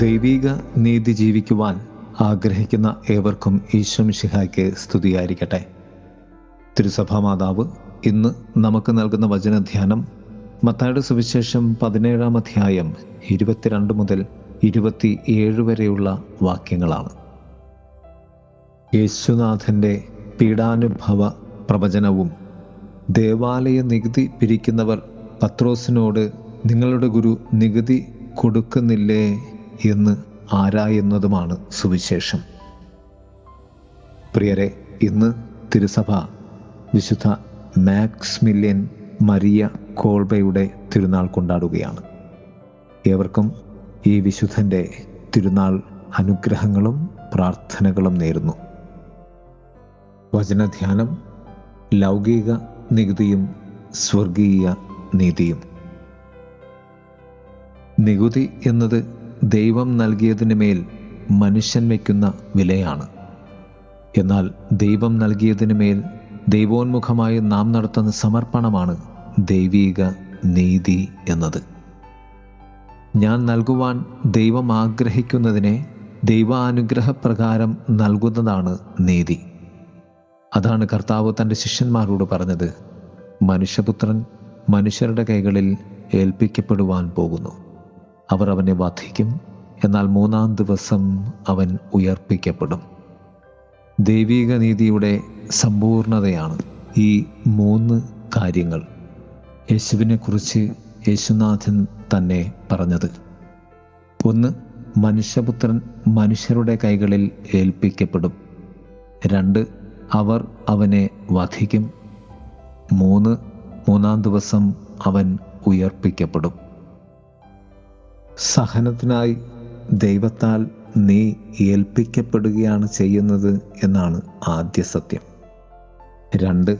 ദൈവിക നീതി ജീവിക്കുവാൻ ആഗ്രഹിക്കുന്ന ഏവർക്കും ഈശ്വമിഷിഹായ്ക്ക് സ്തുതിയായിരിക്കട്ടെ. തിരുസഭാ മാതാവ് ഇന്ന് നമുക്ക് നൽകുന്ന വചനധ്യാനം മത്തായുടെ സുവിശേഷം പതിനേഴാം അധ്യായം ഇരുപത്തിരണ്ട് മുതൽ ഇരുപത്തി ഏഴ് വരെയുള്ള വാക്യങ്ങളാണ്. യേശുനാഥന്റെ പീഡാനുഭവ പ്രവചനവും ദേവാലയ നികുതി പിരിക്കുന്നവർ പത്രോസിനോട് നിങ്ങളുടെ ഗുരു നികുതി കൊടുക്കുന്നില്ലേ? എന്ന് ആരായുന്നതുമാണ് സുവിശേഷം. പ്രിയരെ ഇന്ന് തിരുസഭ വിശുദ്ധ മാക്സ് മില്യൻ മരിയ കോൾബയുടെ തിരുനാൾ കൊണ്ടാടുകയാണ്. ഏവർക്കും ഈ വിശുദ്ധന്റെ തിരുനാൾ അനുഗ്രഹങ്ങളും പ്രാർത്ഥനകളും നേരുന്നു. വചനധ്യാനം ലൗകിക നികുതിയും സ്വർഗീയ നീതിയും. നികുതി എന്നത് ദൈവം നൽകിയതിന് മേൽ മനുഷ്യൻ വയ്ക്കുന്ന വിലയാണ്. എന്നാൽ ദൈവം നൽകിയതിന് മേൽ ദൈവോന്മുഖമായി നാം നടത്തുന്ന സമർപ്പണമാണ് ദൈവീക നീതി എന്നത്. ഞാൻ നൽകുവാൻ ദൈവം ആഗ്രഹിക്കുന്നതിനെ ദൈവാനുഗ്രഹപ്രകാരം നൽകുന്നതാണ് നീതി. അതാണ് കർത്താവ് തന്റെ ശിഷ്യന്മാരോട് പറഞ്ഞത്. മനുഷ്യപുത്രൻ മനുഷ്യരുടെ കൈകളിൽ ഏൽപ്പിക്കപ്പെടുവാൻ പോകുന്നു. അവർ അവനെ വധിക്കും. എന്നാൽ മൂന്നാം ദിവസം അവൻ ഉയർപ്പിക്കപ്പെടും. ദൈവിക നീതിയുടെ സമ്പൂർണതയാണ് ഈ മൂന്ന് കാര്യങ്ങൾ. യേശുവിനെക്കുറിച്ച് യേശുനാഥൻ തന്നെ പറഞ്ഞത്. ഒന്ന് മനുഷ്യപുത്രൻ മനുഷ്യരുടെ കൈകളിൽ ഏൽപ്പിക്കപ്പെടും. രണ്ട് അവർ അവനെ വധിക്കും. മൂന്ന് മൂന്നാം ദിവസം അവൻ ഉയർപ്പിക്കപ്പെടും. സഹനത്തിനായി ദൈവത്താൽ നീ ഏൽപ്പിക്കപ്പെടുകയാണ് ചെയ്യുന്നത് എന്നാണ് ആദ്യ സത്യം. രണ്ട്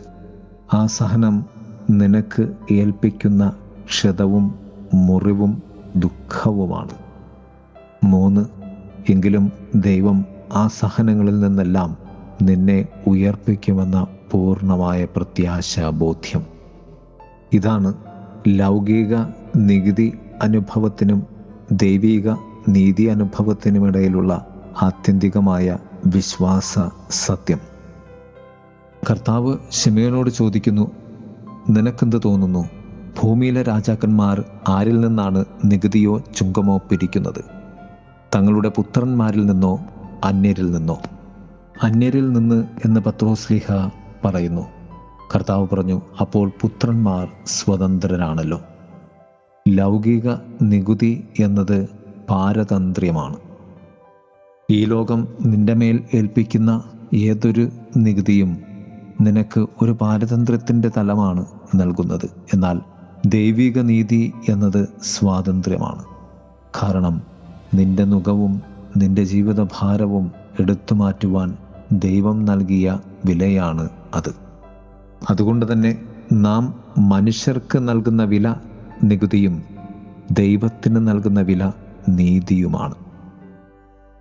ആ സഹനം നിനക്ക് ഏൽപ്പിക്കുന്ന ക്ഷതവും മുറിവും ദുഃഖവുമാണ്. മൂന്ന് എങ്കിലും ദൈവം ആ സഹനങ്ങളിൽ നിന്നെല്ലാം നിന്നെ ഉയർപ്പിക്കുമെന്ന പൂർണമായ പ്രത്യാശ ബോധ്യം. ഇതാണ് ലൗകിക നികുതി അനുഭവത്തിനും ദൈവിക നീതി അനുഭവത്തിനുമിടയിലുള്ള ആത്യന്തികമായ വിശ്വാസ സത്യം. കർത്താവ് ഷിമയോനോട് ചോദിക്കുന്നു നിനക്കെന്ത് തോന്നുന്നു? ഭൂമിയിലെ രാജാക്കന്മാർ ആരിൽ നിന്നാണ് നികുതിയോ ചുങ്കമോ പിരിക്കുന്നത്? തങ്ങളുടെ പുത്രന്മാരിൽ നിന്നോ അന്യരിൽ നിന്നോ? അന്യരിൽ നിന്ന് എന്ന് പത്രോസ്ലിഹ പറയുന്നു. കർത്താവ് പറഞ്ഞു അപ്പോൾ പുത്രന്മാർ സ്വതന്ത്രരാണല്ലോ. ലൗകിക നികുതി എന്നത് പാരതന്ത്ര്യമാണ്. ഈ ലോകം നിന്റെ മേൽ ഏൽപ്പിക്കുന്ന ഏതൊരു നികുതിയും നിനക്ക് ഒരു പാരതന്ത്ര്യത്തിന്റെ തലമാണ് നൽകുന്നത്. എന്നാൽ ദൈവിക നീതി എന്നത് സ്വാതന്ത്ര്യമാണ്. കാരണം നിന്റെ നുഖവും നിന്റെ ജീവിതഭാരവും എടുത്തു മാറ്റുവാൻ ദൈവം നൽകിയ വിലയാണ് അത്. അതുകൊണ്ട് തന്നെ നാം മനുഷ്യർക്ക് നൽകുന്ന വില നികുതിയും ദൈവത്തിന് നൽകുന്ന വില നീതിയുമാണ്.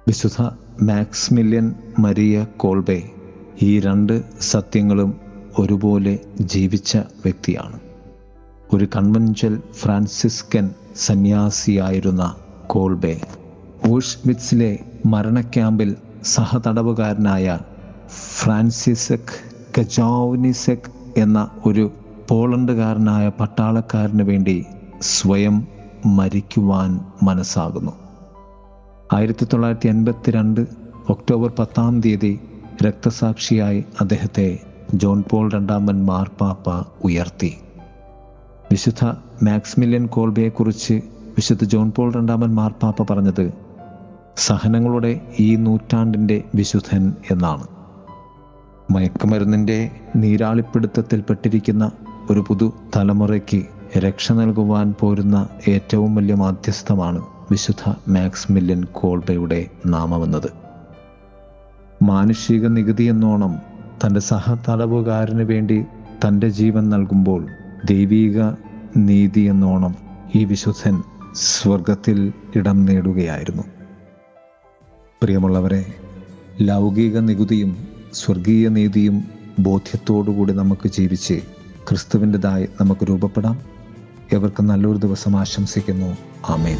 വിശുദ്ധ മാക്സ്മില്യൻ മരിയ കോൾബെ ഈ രണ്ട് സത്യങ്ങളും ഒരുപോലെ ജീവിച്ച വ്യക്തിയാണ്. ഒരു കൺവെൻഷൽ ഫ്രാൻസിസ്കൻ സന്യാസിയായിരുന്ന കോൾബെ മരണ ക്യാമ്പിൽ സഹതടവുകാരനായ ഫ്രാൻസിസക് കജാവ്നിസെക് എന്ന ഒരു പോളണ്ടുകാരനായ പട്ടാളക്കാരന് വേണ്ടി സ്വയം മരിക്കുവാൻ മനസ്സാകുന്നു. ആയിരത്തി തൊള്ളായിരത്തി എൺപത്തി രണ്ട് ഒക്ടോബർ പത്താം തീയതി രക്തസാക്ഷിയായി അദ്ദേഹത്തെ ജോൺ പോൾ രണ്ടാമൻ മാർപ്പാപ്പ ഉയർത്തി. വിശുദ്ധ മാക്സ്മില്യൻ കോൾബയെക്കുറിച്ച് വിശുദ്ധ ജോൺ പോൾ രണ്ടാമൻ മാർപ്പാപ്പ പറഞ്ഞത് സഹനങ്ങളുടെ ഈ നൂറ്റാണ്ടിന്റെ വിശുദ്ധൻ എന്നാണ്. മയക്കുമരുന്നിന്റെ നീരാളിപ്പിടുത്തത്തിൽപ്പെട്ടിരിക്കുന്ന ഒരു പുതു തലമുറയ്ക്ക് രക്ഷ നൽകുവാൻ പോരുന്ന ഏറ്റവും വലിയ മാധ്യസ്ഥമാണ് വിശുദ്ധ മാക്സ് മില്യൻ കോൾബയുടെ നാമമെന്നത്. മാനുഷിക നികുതി എന്നോണം തന്റെ സഹതലവുകാരന് വേണ്ടി തന്റെ ജീവൻ നൽകുമ്പോൾ ദൈവീക നീതി എന്നോണം ഈ വിശുദ്ധൻ സ്വർഗത്തിൽ ഇടം നേടുകയായിരുന്നു. പ്രിയമുള്ളവരെ ലൗകിക നികുതിയും സ്വർഗീയ നീതിയും ബോധ്യത്തോടുകൂടി നമുക്ക് ജീവിച്ച് ക്രിസ്തുവിന്റെതായി നമുക്ക് രൂപപ്പെടാം. എവർക്ക് നല്ലൊരു ദിവസം ആശംസിക്കുന്നു. ആമേൻ.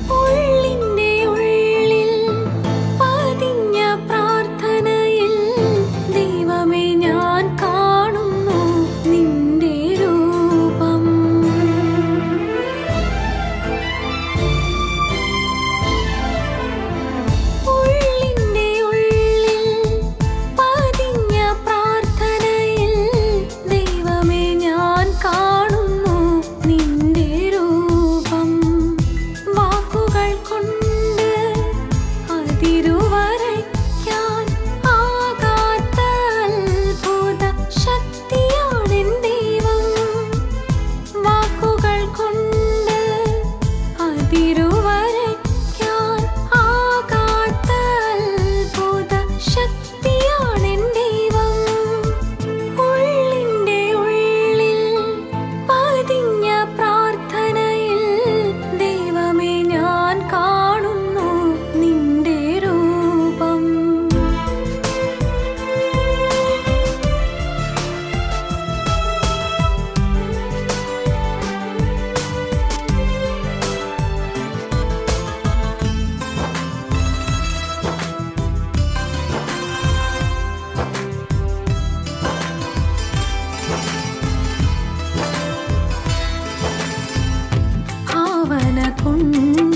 கொண்டு